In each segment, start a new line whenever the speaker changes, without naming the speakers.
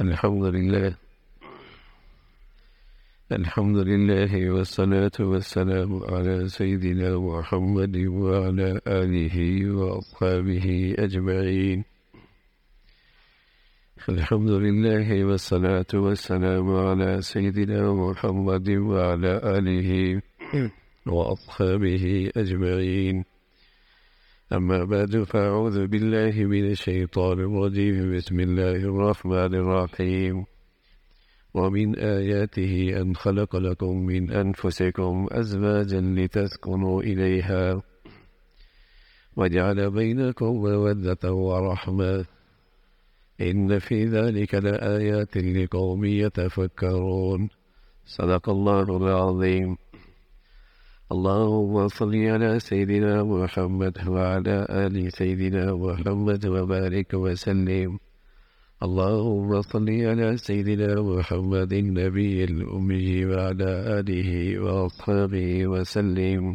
الحمد لله. الحمد لله والصلاة والسلام على سيدنا محمد وعلى آله وأصحابه أجمعين. الحمد لله والصلاة والسلام على سيدنا محمد وعلى آله وأصحابه أجمعين. أما بعد فأعوذ بالله من الشيطان الرجيم. بسم الله الرحمن الرحيم. ومن آياته أن خلق لكم من أنفسكم أزواجا لتسكنوا إليها وجعل بينكم مودة ورحمة. إن في ذلك لآيات لقوم يتفكرون. صدق الله العظيم. اللهم صل على سيدنا محمد وعلى آل سيدنا محمد وبارك وسلم. اللهم صل على سيدنا محمد النبي الأمي وعلى آله وأصحابه وسلم.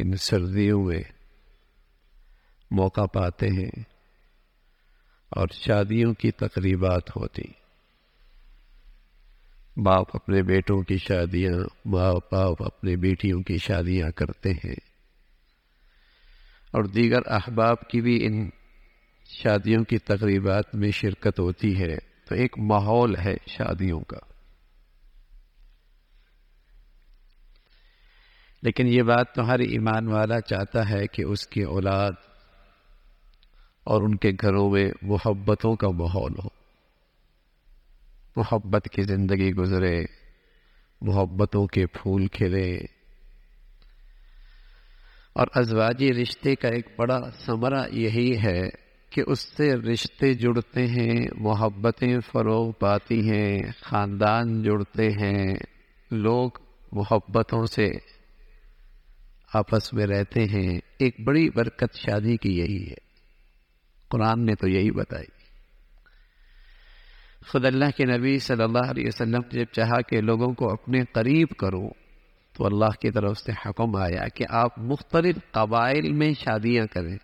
ان سردیوں میں موقع پاتے ہیں۔ اور شادیوں کی تقریبات ہوتی۔ باپ اپنے بیٹوں کی شادیاں، ماں باپ اپنے بیٹیوں کی شادیاں کرتے ہیں۔ اور دیگر احباب کی بھی ان شادیوں کی تقریبات میں شرکت ہوتی ہے۔ تو ایک ماحول ہے شادیوں کا۔ لیکن یہ بات تو ہر ایمان والا چاہتا ہے کہ اس کی اولاد اور ان کے گھروں میں محبتوں کا ماحول ہو۔ محبت کی زندگی گزرے، محبتوں کے پھول کھلے۔ اور ازواجی رشتے کا ایک بڑا ثمرہ یہی ہے کہ اس سے رشتے جڑتے ہیں، محبتیں فروغ پاتی ہیں، خاندان جڑتے ہیں۔ لوگ محبتوں سے آپس میں رہتے ہیں۔ ایک بڑی برکت شادی کی یہی ہے۔ قرآن نے تو یہی بتائی۔ خود اللہ کے نبی صلی اللہ علیہ وسلم جب چاہا کہ لوگوں کو اپنے قریب کرو، تو اللہ کی طرف سے حکم آیا کہ آپ مختلف قبائل میں شادیاں کریں۔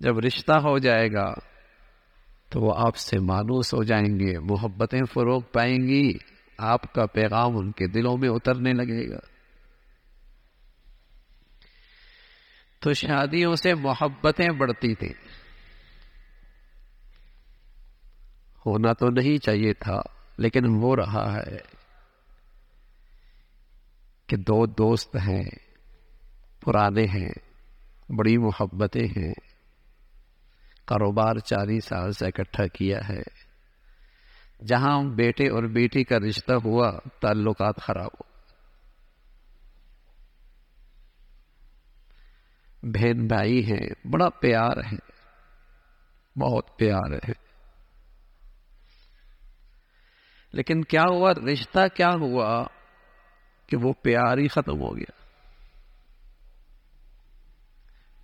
جب رشتہ ہو جائے گا، تو وہ آپ سے مانوس ہو جائیں گے، محبتیں فروغ پائیں گی، آپ کا پیغام ان کے دلوں میں اترنے لگے گا۔ تو شادیوں سے محبتیں بڑھتی تھیں۔ ہونا تو نہیں چاہیے تھا، لیکن وہ رہا ہے کہ دو دوست ہیں، پرانے ہیں، بڑی محبتیں ہیں۔ کاروبار چالیس سال سے اکٹھا کیا ہے۔ جہاں بیٹے اور بیٹی کا رشتہ ہوا، تعلقات خراب ہو۔ بہن بھائی ہیں، بڑا پیار ہے، بہت پیار ہے۔ لیکن کیا ہوا، رشتہ کیا ہوا کہ وہ پیار ہی ختم ہو گیا؟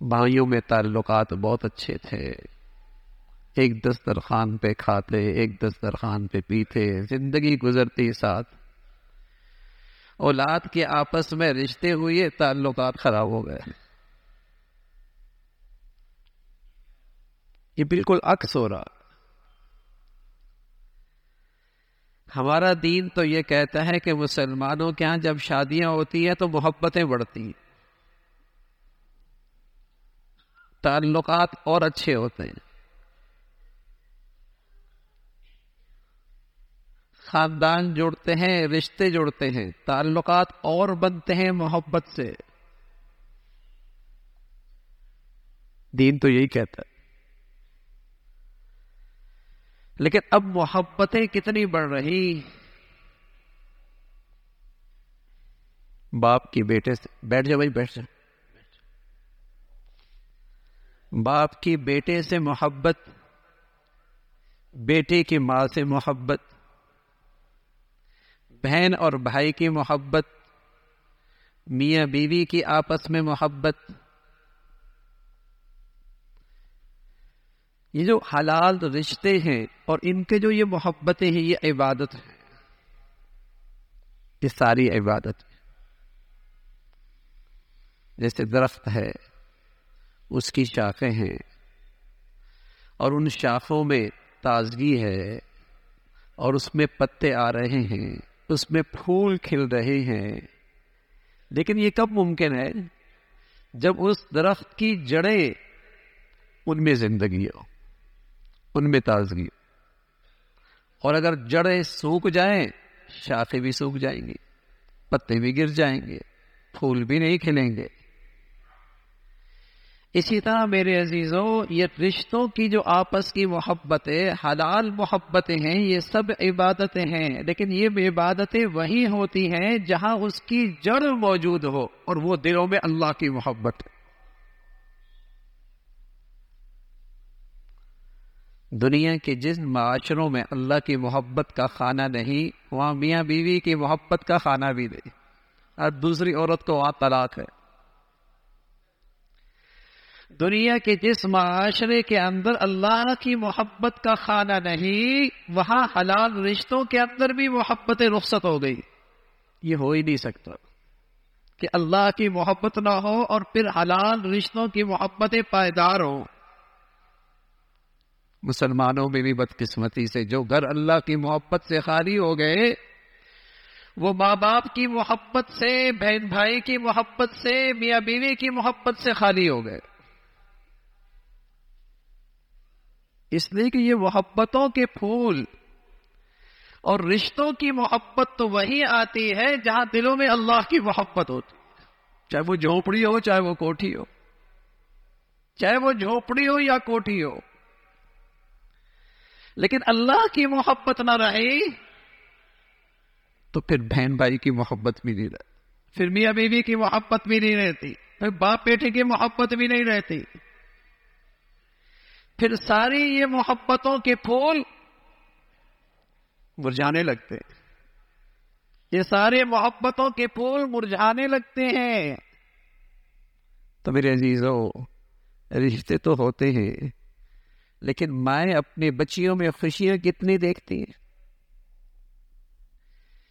بھائیوں میں تعلقات بہت اچھے تھے۔ ایک دسترخوان پہ کھاتے، ایک دسترخوان پہ پیتے، زندگی گزرتی ساتھ۔ اولاد کے آپس میں رشتے ہوئے تعلقات خراب ہو گئے۔ یہ بالکل عکس ہو رہا۔ ہمارا دین تو یہ کہتا ہے کہ مسلمانوں کے ہاں جب شادیاں ہوتی ہیں تو محبتیں بڑھتی ہیں۔ تعلقات اور اچھے ہوتے ہیں۔ خاندان جڑتے ہیں، رشتے جڑتے ہیں، تعلقات اور بنتے ہیں محبت سے۔ دین تو یہی کہتا ہے۔ لیکن اب محبتیں کتنی بڑھ رہی باپ کی بیٹے سے بیٹھ جا بھائی، بیٹھ جا باپ کی بیٹے سے محبت، بیٹے کی ماں سے محبت، بہن اور بھائی کی محبت، میاں بیوی کی آپس میں محبت۔ یہ جو حلال رشتے ہیں اور ان کے جو یہ محبتیں ہیں، یہ عبادت ہے یہ ساری عبادت۔ جیسے درخت ہے، اس کی شاخیں ہیں۔ اور ان شاخوں میں تازگی ہے، اور اس میں پتے آ رہے ہیں، اس میں پھول کھل رہے ہیں۔ لیکن یہ کب ممکن ہے؟ جب اس درخت کی جڑیں ان میں زندگی ہو۔ ان میں تازگی۔ اور اگر جڑیں سوکھ جائیں، شاخیں بھی سوکھ جائیں گی، پتے بھی گر جائیں گے، پھول بھی نہیں کھلیں گے۔ اسی طرح میرے عزیزوں، یہ رشتوں کی جو آپس کی محبتیں، حلال محبتیں ہیں، یہ سب عبادتیں ہیں، لیکن یہ عبادتیں وہی ہوتی ہیں جہاں اس کی جڑ موجود ہو اور وہ دلوں میں اللہ کی محبت ہے۔ دنیا کے جن معاشروں میں اللہ کی محبت کا خانہ نہیں، وہاں میاں بیوی کی محبت کا خانہ بھی نہیں۔ اور دوسری عورت کو وہاں طلاق ہے۔ دنیا کے جس معاشرے کے اندر اللہ کی محبت کا خانہ نہیں، وہاں حلال رشتوں کے اندر بھی محبت رخصت ہو گئی۔ یہ ہو ہی نہیں سکتا کہ اللہ کی محبت نہ ہو اور پھر حلال رشتوں کی محبتیں پائیدار ہوں۔ مسلمانوں میں بھی بدقسمتی سے جو گھر اللہ کی محبت سے خالی ہو گئے، وہ ماں باپ کی محبت سے، بہن بھائی کی محبت سے، میاں بیوی کی محبت سے خالی ہو گئے۔ اس لیے کہ یہ محبتوں کے پھول اور رشتوں کی محبت تو وہی آتی ہے جہاں دلوں میں اللہ کی محبت ہوتی چاہے وہ جھونپڑی ہو، چاہے وہ کوٹھی ہو۔ چاہے وہ جھونپڑی ہو یا کوٹھی ہو۔ لیکن اللہ کی محبت نہ رہی تو پھر بہن بھائی کی محبت بھی نہیں رہتی۔ پھر میاں بیوی کی محبت بھی نہیں رہتی۔ پھر باپ بیٹے کی محبت بھی نہیں رہتی۔ پھر ساری یہ محبتوں کے پھول مرجھانے لگتے یہ سارے محبتوں کے پھول مرجھانے لگتے ہیں۔ تو میرے عزیزوں رشتے تو ہوتے ہیں۔ لیکن مائیں اپنے بچیوں میں خوشیاں کتنی دیکھتی ہیں؟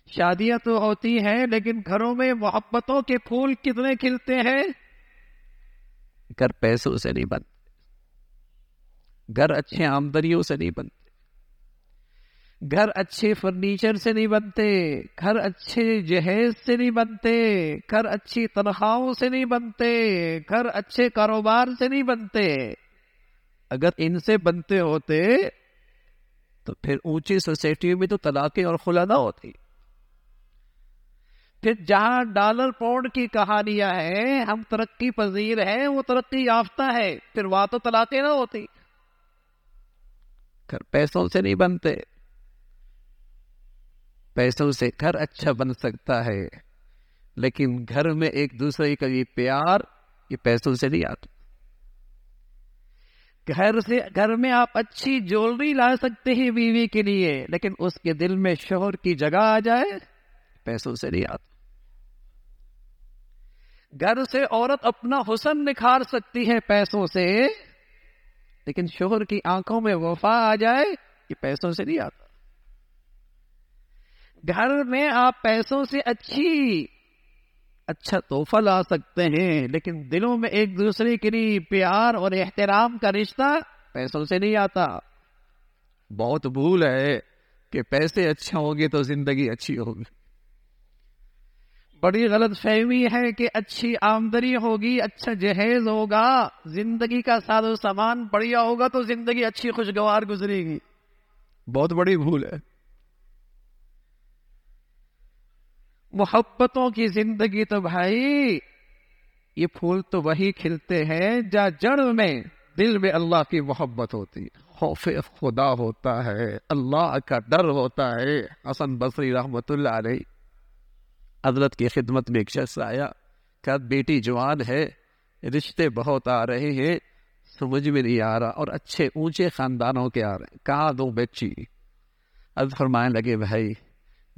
شادیاں تو ہوتی ہیں، لیکن گھروں میں محبتوں کے پھول کتنے کھلتے ہیں؟ گھر پیسوں سے نہیں بنتے۔ گھر اچھے آمدنیوں سے نہیں بنتے۔ گھر اچھے فرنیچر سے نہیں بنتے۔ گھر اچھے جہیز سے نہیں بنتے۔ گھر اچھی تنخواہوں سے نہیں بنتے۔ گھر اچھے کاروبار سے نہیں بنتے۔ اگر ان سے بنتے ہوتے تو پھر اونچی سوسائٹی میں تو طلاقیں اور خلا نہ ہوتی۔ پھر جہاں ڈالر پاؤنڈ کی کہانیاں ہیں، ہم ترقی پذیر ہیں، وہ ترقی یافتہ ہے پھر وہاں تو طلاقیں نہ ہوتی۔ گھر پیسوں سے نہیں بنتے۔ پیسوں سے گھر اچھا بن سکتا ہے، لیکن گھر میں ایک دوسرے کا یہ پیار، یہ پیسوں سے نہیں آتا۔ گھر سے گھر میں آپ اچھی جولری لا سکتے ہیں بیوی کے لیے، لیکن اس کے دل میں شوہر کی جگہ آ جائے، پیسوں سے نہیں آتا۔ گھر سے عورت اپنا حسن نکھار سکتی ہے پیسوں سے، لیکن شوہر کی آنکھوں میں وفا آ جائے یہ پیسوں سے نہیں آتا۔ گھر میں آپ پیسوں سے اچھی اچھا تحفہ لا سکتے ہیں، لیکن دلوں میں ایک دوسرے کے لیے پیار اور احترام کا رشتہ پیسوں سے نہیں آتا۔ بہت بھول ہے کہ پیسے اچھا ہوں گے تو زندگی اچھی ہوگی۔ بڑی غلط فہمی ہے کہ اچھی آمدنی ہوگی اچھا جہیز ہوگا، زندگی کا ساز و سامان بڑھیا ہوگا تو زندگی اچھی خوشگوار گزرے گی۔ بہت بڑی بھول ہے۔ محبتوں کی زندگی تو بھائی، یہ پھول تو وہی کھلتے ہیں جا جڑ میں دل میں اللہ کی محبت ہوتی خوف خدا ہوتا ہے، اللہ کا ڈر ہوتا ہے۔ حسن بصری رحمت اللہ علیہ۔ حضرت کی خدمت میں ایک شخص آیا کہ بیٹی جوان ہے، رشتے بہت آ رہے ہیں، سمجھ میں نہیں آ رہا اور اچھے اونچے خاندانوں کے آ رہے ہیں۔ کہاں دو بچی؟ اب فرمائے لگے، بھائی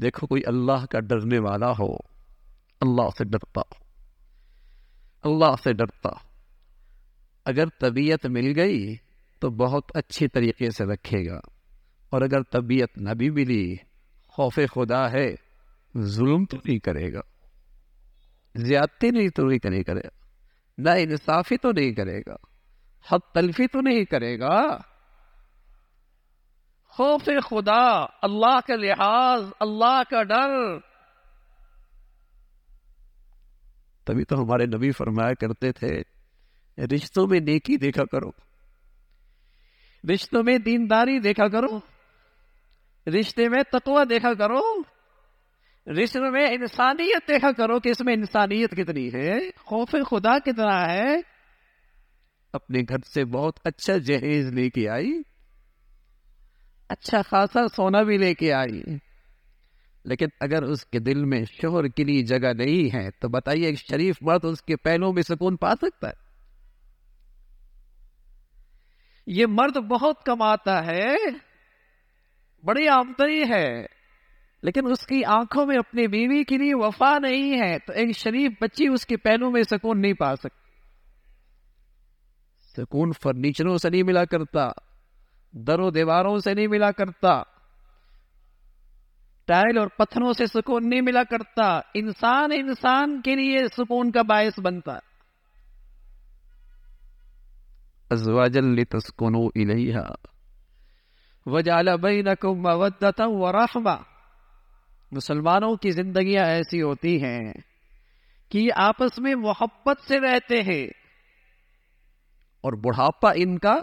دیکھو کوئی اللہ کا ڈرنے والا ہو، اللہ سے ڈرتا۔ ہو اللہ سے ڈرتا۔ اگر طبیعت مل گئی تو بہت اچھی طریقے سے رکھے گا۔ اور اگر طبیعت نہ بھی ملی، خوف خدا ہے، ظلم تو نہیں کرے گا۔ زیادتی نہیں تو نہیں کرے گا۔ نہ انصافی تو نہیں کرے گا۔ حد تلفی تو نہیں کرے گا۔ خوف خدا، اللہ کا لحاظ، اللہ کا ڈر۔ تبھی تو ہمارے نبی فرمایا کرتے تھے، رشتوں میں نیکی دیکھا کرو۔ رشتوں میں دینداری دیکھا کرو۔ رشتے میں تقوی دیکھا کرو۔ رشتے میں انسانیت دیکھا کرو کہ اس میں انسانیت کتنی ہے۔ خوف خدا کتنا ہے۔ اپنے گھر سے بہت اچھا جہیز لے کے آئی۔ اچھا خاصا سونا بھی لے کے آئی۔ لیکن اگر اس کے دل میں شوہر کے لیے جگہ نہیں ہے، تو بتائیے ایک شریف مرد اس کے پہلوں میں سکون پا سکتا ہے؟ یہ مرد بہت کماتا ہے، بڑی آمدنی ہے، لیکن اس کی آنکھوں میں اپنی بیوی کے لیے وفا نہیں ہے، تو ایک شریف بچی اس کے پہلوں میں سکون نہیں پا سکتی۔ سکون فرنیچروں سے نہیں ملا کرتا۔ در و دیواروں سے نہیں ملا کرتا۔ ٹائل اور پتھروں سے سکون نہیں ملا کرتا۔ انسان انسان کے لیے سکون کا باعث بنتا۔ ازواجا لتسکنوا الیہا۔ وجعل بینکم مودتا ورحمہ مسلمانوں کی زندگیاں ایسی ہوتی ہیں کہ آپس میں محبت سے رہتے ہیں۔ اور بڑھاپا ان کا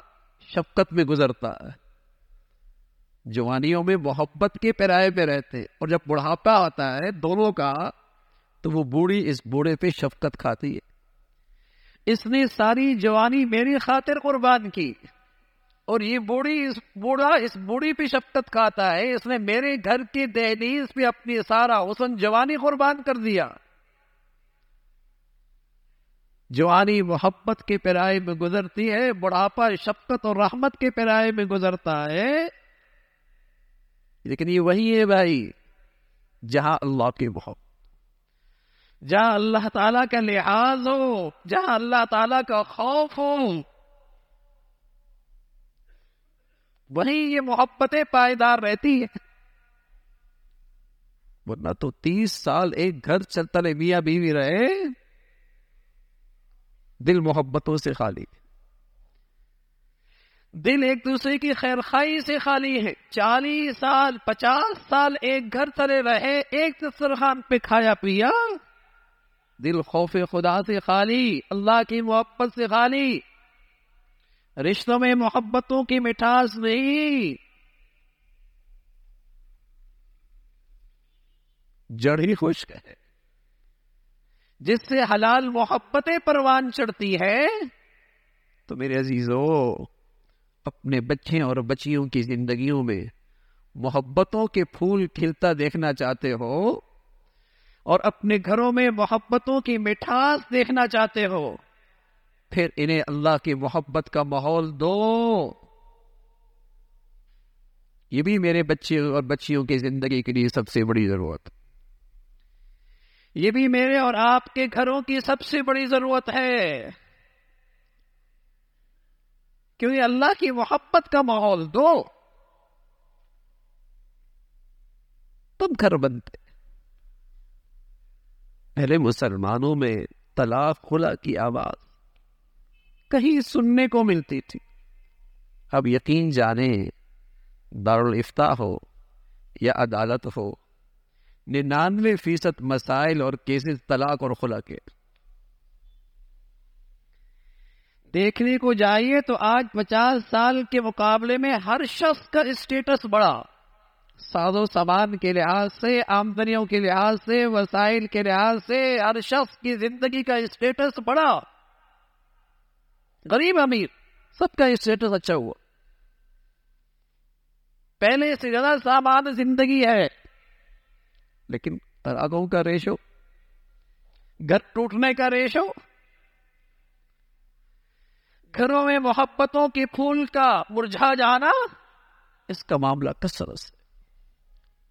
شفقت میں گزرتا ہے۔ جوانیوں میں محبت کے پیرائے پہ رہتے اور جب بڑھاپا آتا ہے دونوں کا، تو وہ بوڑھی اس بوڑھے پہ شفقت کھاتی ہے۔ اس نے ساری جوانی میری خاطر قربان کی۔ اور یہ بوڑھی اس بوڑھا اس بوڑھی پہ شفقت کھاتا ہے۔ اس نے میرے گھر کی دہلیز پہ اپنی سارا حسن جوانی قربان کر دیا۔ جوانی محبت کے پیرائے میں گزرتی ہے، بڑھاپا شفقت اور رحمت کے پیرائے میں گزرتا ہے۔ لیکن یہ وہی ہے بھائی، جہاں اللہ کی محبت۔ جہاں اللہ تعالی کا لحاظ ہو، جہاں اللہ تعالی کا خوف ہو۔ وہی یہ محبتیں پائیدار رہتی ہے ورنہ تو تیس سال ایک گھر چلتا رہے میاں بیوی رہے۔ دل محبتوں سے خالی۔ دل ایک دوسرے کی خیر خائی سے خالی ہے۔ چالیس سال، پچاس سال ایک گھر تلے رہے، ایک دسترخوان پہ کھایا پیا۔ دل خوف خدا سے خالی، اللہ کی محبت سے خالی۔ رشتوں میں محبتوں کی مٹھاس نہیں۔ جڑ ہی خشک ہے جس سے حلال محبتیں پروان چڑھتی ہے تو میرے عزیزو، اپنے بچے اور بچیوں کی زندگیوں میں محبتوں کے پھول کھلتا دیکھنا چاہتے ہو اور اپنے گھروں میں محبتوں کی مٹھاس دیکھنا چاہتے ہو، پھر انہیں اللہ کی محبت کا ماحول دو۔ یہ بھی میرے بچے اور بچیوں کی زندگی کے لیے سب سے بڑی ضرورت۔ یہ بھی میرے اور آپ کے گھروں کی سب سے بڑی ضرورت ہے۔ کیونکہ اللہ کی محبت کا ماحول دو۔ تم گھر بنتے۔ پہلے مسلمانوں میں طلاق خلا کی آواز کہیں سننے کو ملتی تھی۔ اب یقین جانے دارالفتہ ہو یا عدالت ہو ننانوے فیصد مسائل اور کیسز طلاق اور خلا کے۔ دیکھنے کو جائیے تو آج پچاس سال کے مقابلے میں ہر شخص کا اسٹیٹس بڑا۔ ساز و سامان کے لحاظ سے، آمدنیوں کے لحاظ سے، وسائل کے لحاظ سے ہر شخص کی زندگی کا اسٹیٹس بڑا۔ غریب امیر، سب کا اسٹیٹس اچھا ہوا۔ پہلے سے زیادہ سامان زندگی ہے۔ لیکن طلاقوں کا ریشو گھر ٹوٹنے کا ریشو گھروں میں محبتوں کے پھول کا مرجھا جانا، اس کا معاملہ کثرت سے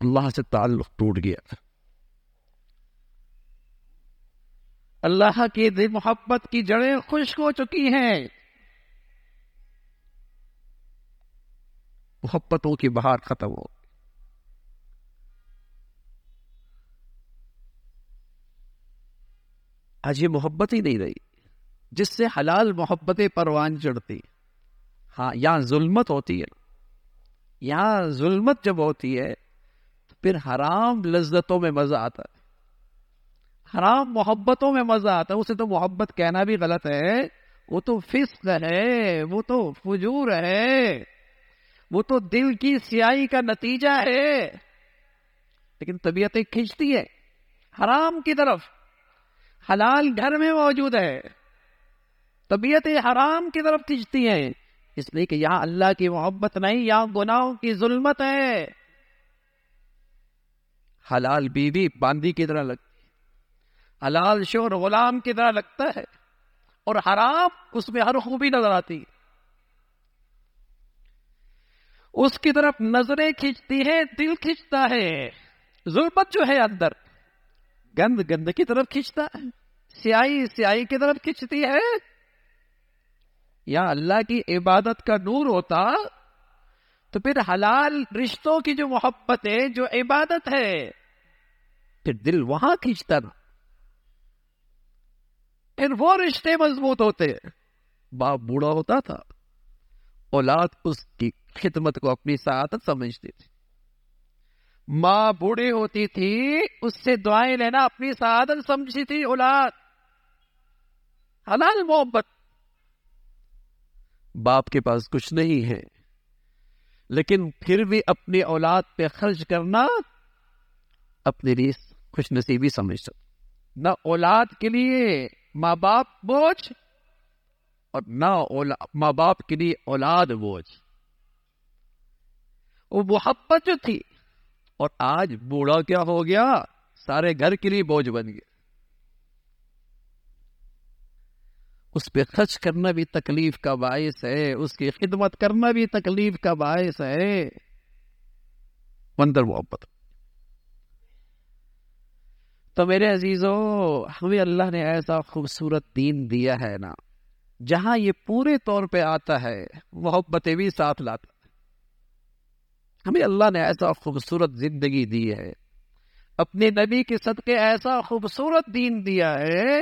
اللہ سے تعلق ٹوٹ گیا۔ اللہ کی دل محبت کی جڑیں خشک ہو چکی ہیں۔ محبتوں کی بہار ختم ہو۔ آج یہ محبت ہی نہیں رہی۔ جس سے حلال محبتیں پروان چڑھتی ہاں یہاں ظلمت ہوتی ہے۔ یہاں ظلمت جب ہوتی ہے، تو پھر حرام لذتوں میں مزہ آتا ہے۔ حرام محبتوں میں مزہ آتا ہے۔ اسے تو محبت کہنا بھی غلط ہے۔ وہ تو فسق ہے، وہ تو فجور ہے۔ وہ تو دل کی سیاہی کا نتیجہ ہے۔ لیکن طبیعتیں کھینچتی ہے حرام کی طرف۔ حلال گھر میں موجود ہے۔ طبیعت حرام کی طرف کھینچتی ہیں۔ اس لیے کہ یہاں اللہ کی محبت نہیں، یہاں گناہوں کی ظلمت ہے۔ حلال بیوی باندی کی طرح لگتی حلال شور غلام کی طرح لگتا ہے۔ اور حرام اس میں ہر خوبی نظر آتی اس کی طرف نظریں کھینچتی ہے دل کھینچتا ہے۔ ظلمت جو ہے اندر۔ گند گند کی طرف کھینچتا ہے۔ سیاہی سیاہی کی طرف کھینچتی ہے۔ یا اللہ کی عبادت کا نور ہوتا، تو پھر حلال رشتوں کی جو محبت ہے، جو عبادت ہے، پھر دل وہاں کھینچتا نا۔ پھر وہ رشتے مضبوط ہوتے۔ باپ بوڑھا ہوتا تھا۔ اولاد اس کی خدمت کو اپنی سعادت سمجھتی تھی۔ ماں بوڑھی ہوتی تھی، اس سے دعائیں لینا اپنی سعادت سمجھتی تھی اولاد۔ حلال محبت۔ باپ کے پاس کچھ نہیں ہے، لیکن پھر بھی اپنی اولاد پہ خرچ کرنا اپنی لیے خوش نصیبی سمجھ سکتا نہ اولاد کے لیے ماں باپ بوجھ اور نہ ماں باپ کے لیے اولاد بوجھ۔ وہ محبت جو تھی اور آج بوڑھا کیا ہو گیا؟ سارے گھر کے لیے بوجھ بن گیا۔ اس پہ خرچ کرنا بھی تکلیف کا باعث ہے، اس کی خدمت کرنا بھی تکلیف کا باعث ہے۔ مندر محبت۔ تو میرے عزیزوں ہمیں اللہ نے ایسا خوبصورت دین دیا ہے نا، جہاں یہ پورے طور پہ آتا ہے، محبتیں بھی ساتھ لاتا۔ ہمیں اللہ نے ایسا خوبصورت زندگی دی ہے۔ اپنے نبی کے صدقے ایسا خوبصورت دین دیا ہے،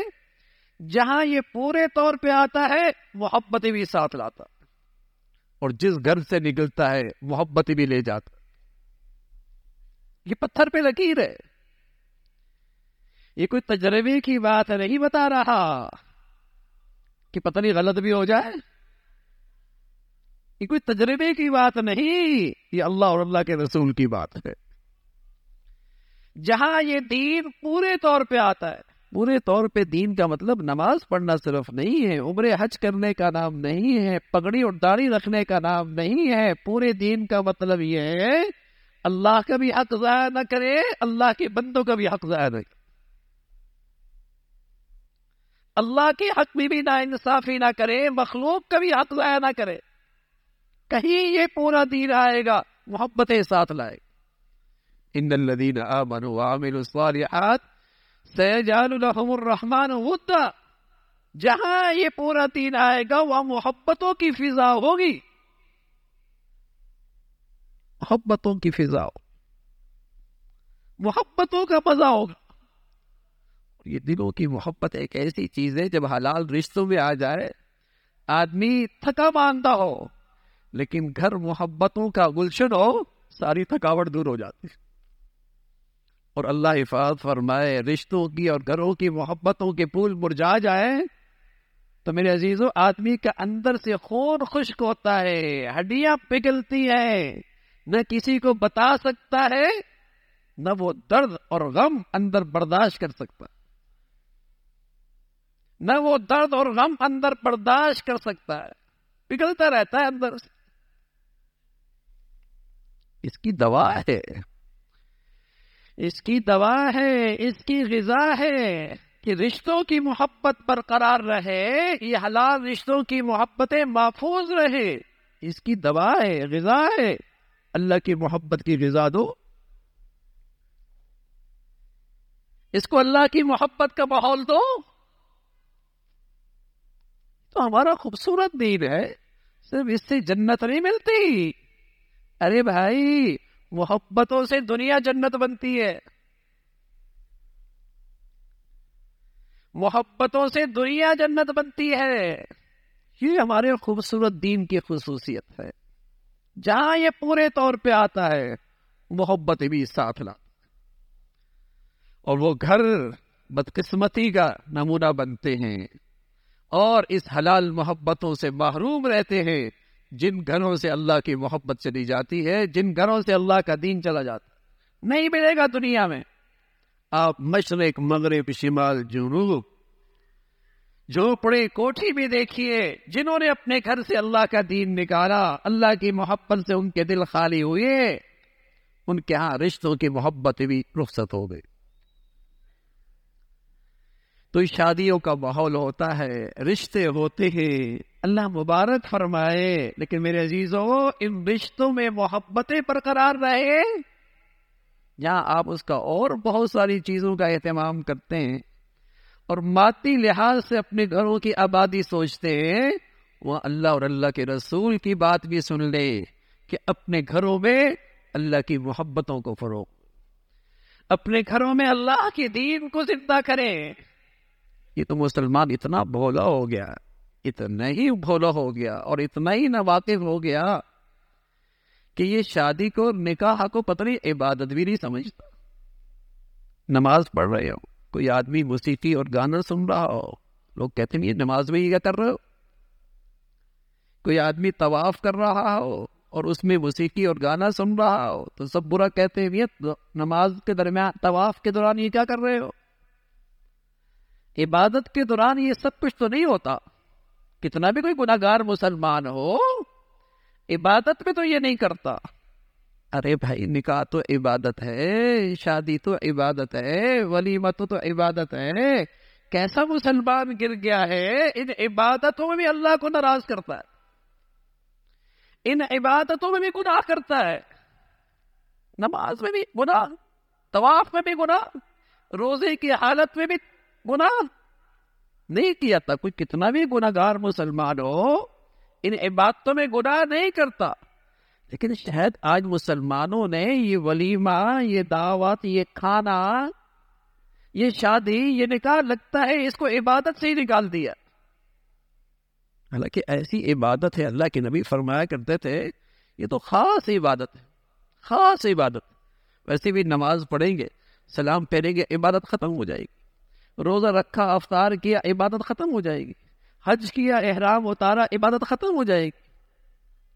جہاں یہ پورے طور پہ آتا ہے محبت بھی ساتھ لاتا۔ اور جس گھر سے نکلتا ہے محبت بھی لے جاتا۔ یہ پتھر پہ لکیر ہے۔ یہ کوئی تجربے کی بات نہیں بتا رہا کہ پتہ نہیں غلط بھی ہو جائے۔ یہ کوئی تجربے کی بات نہیں، یہ اللہ اور اللہ کے رسول کی بات ہے۔ جہاں یہ دین پورے طور پہ آتا ہے، پورے طور پہ دین کا مطلب نماز پڑھنا صرف نہیں ہے عمر حج کرنے کا نام نہیں ہے، پگڑی اور داڑھی رکھنے کا نام نہیں ہے۔ پورے دین کا مطلب یہ ہے، اللہ کا بھی حق ضائع نہ کرے، اللہ کے بندوں کا بھی حق ضائع نہ کرے۔ اللہ کے حق میں بھی نا انصافی نہ کرے، مخلوق کا بھی حق ضائع نہ کرے۔ کہیں یہ پورا دین آئے گا محبت ساتھ لائے۔ ان الذين امنوا وعملوا الصالحات سيجعل لهم الرحمن ودا۔ جہاں یہ پورا دین آئے گا، وہاں محبتوں کی فضا ہوگی۔ محبتوں کی فضا ہو۔ محبتوں کا مزہ ہوگا۔ یہ دلوں کی محبت ایک ایسی چیز ہے، جب حلال رشتوں میں آ جائے، آدمی تھکا مانتا ہو۔ لیکن گھر محبتوں کا گلشن ہو ساری تھکاوٹ دور ہو جاتی اور اللہ حفاظ فرمائے، رشتوں کی اور گھروں کی محبتوں کے پھول مرجا جائے تو میرے عزیزوں آدمی کا اندر سے خون خشک ہوتا ہے، ہڈیاں پگلتی ہیں۔ نہ کسی کو بتا سکتا ہے، نہ وہ درد اور غم اندر برداشت کر سکتا۔ نہ وہ درد اور غم اندر برداشت کر سکتا ہے۔ پگھلتا رہتا ہے اندر سے۔ اس کی دوا ہے۔ اس کی دوا ہے، اس کی غذا ہے کہ رشتوں کی محبت برقرار رہے، یہ حلال رشتوں کی محبتیں محفوظ رہے۔ اس کی دوا ہے، غذا ہے۔ اللہ کی محبت کی غذا دو۔ اس کو اللہ کی محبت کا ماحول دو۔ تو ہمارا خوبصورت دین ہے، صرف اس سے جنت نہیں ملتی۔ ارے بھائی، محبتوں سے دنیا جنت بنتی ہے۔ محبتوں سے دنیا جنت بنتی ہے۔ یہ ہمارے خوبصورت دین کی خصوصیت ہے۔ جہاں یہ پورے طور پہ آتا ہے، محبت بھی ساتھ لاتا اور وہ گھر بدقسمتی کا نمونہ بنتے ہیں۔ اور اس حلال محبتوں سے محروم رہتے ہیں۔ جن گھروں سے اللہ کی محبت چلی جاتی ہے، جن گھروں سے اللہ کا دین چلا جاتا نہیں ملے گا دنیا میں۔ آپ مشرق، مغرب، شمال، جنوب جھوپڑے کوٹھی بھی دیکھیے، جنہوں نے اپنے گھر سے اللہ کا دین نکالا، اللہ کی محبت سے ان کے دل خالی ہوئے، ان کے ہاں رشتوں کی محبت بھی رخصت ہو گئی۔ تو شادیوں کا ماحول ہوتا ہے، رشتے ہوتے ہیں اللہ مبارک فرمائے، لیکن میرے عزیزوں ان رشتوں میں محبتیں برقرار رہے۔ جہاں آپ اس کا اور بہت ساری چیزوں کا اہتمام کرتے ہیں اور ماتی لحاظ سے اپنے گھروں کی آبادی سوچتے ہیں۔ وہ اللہ اور اللہ کے رسول کی بات بھی سن لے کہ اپنے گھروں میں اللہ کی محبتوں کو فروغ۔ اپنے گھروں میں اللہ کے دین کو زندہ کریں۔ یہ تو مسلمان اتنا بھولا ہو گیا۔ اتنا ہی بھولا ہو گیا اور اتنا ہی نواقف ہو گیا کہ یہ شادی کو، نکاح کو پتہ نہیں، عبادت بھی نہیں سمجھتا۔ نماز پڑھ رہے ہو، کوئی آدمی موسیقی اور گانا سن رہا ہو، لوگ کہتے ہیں یہ نماز میں کیا کر رہے ہو۔ کوئی آدمی طواف کر رہا ہو اور اس میں موسیقی اور گانا سن رہا ہو، تو سب برا کہتے ہیں نماز کے درمیان، طواف کے دوران یہ کیا کر رہے ہو؟ عبادت کے دوران یہ سب کچھ تو نہیں ہوتا۔ کتنا بھی کوئی گناہ گار مسلمان ہو، عبادت میں تو یہ نہیں کرتا۔ ارے بھائی، نکاح تو عبادت ہے، شادی تو عبادت ہے، ولیمت تو عبادت ہے۔ کیسا مسلمان گر گیا ہے؟ ان عبادتوں میں بھی اللہ کو ناراض کرتا ہے۔ ان عبادتوں میں بھی گناہ کرتا ہے۔ نماز میں بھی گناہ، طواف میں بھی گناہ، روزے کی حالت میں بھی گناہ۔ نہیں کیا تھا کوئی کتنا بھی گناہ گار مسلمان ہو، ان عبادتوں میں گناہ نہیں کرتا۔ لیکن شاید آج مسلمانوں نے یہ ولیمہ، یہ دعوت، یہ کھانا، یہ شادی، یہ نکاح لگتا ہے، اس کو عبادت سے ہی نکال دیا۔ حالانکہ ایسی عبادت ہے، اللہ کے نبی فرمایا کرتے تھے، یہ تو خاص عبادت ہے، خاص عبادت۔ ویسے بھی نماز پڑھیں گے، سلام پہنیں گے، عبادت ختم ہو جائے گی۔ روزہ رکھا، افطار کیا، عبادت ختم ہو جائے گی۔ حج کیا، احرام، اتارا، عبادت ختم ہو جائے گی۔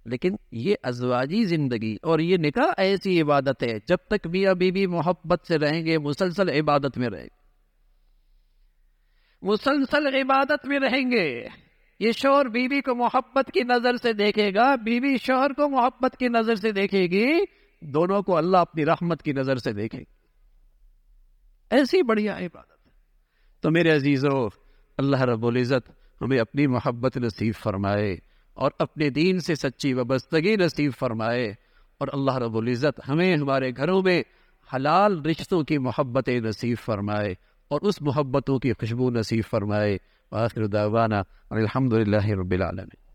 لیکن یہ ازواجی زندگی اور یہ نکاح ایسی عبادت ہے، جب تک میاں بیوی محبت سے رہیں گے، مسلسل عبادت میں رہیں گے۔ مسلسل عبادت میں رہیں گے۔ یہ شوہر بیوی کو محبت کی نظر سے دیکھے گا، بیوی شوہر کو محبت کی نظر سے دیکھے گی، دونوں کو اللہ اپنی رحمت کی نظر سے دیکھے گی۔ ایسی بڑھیا عبادت۔ تو میرے عزیزو، اللہ رب العزت ہمیں اپنی محبت نصیب فرمائے اور اپنے دین سے سچی وابستگی نصیب فرمائے اور اللہ رب العزت ہمیں ہمارے گھروں میں حلال رشتوں کی محبت نصیب فرمائے اور اس محبتوں کی خوشبو نصیب فرمائے۔ دعوانا الحمد للہ رب العالمین۔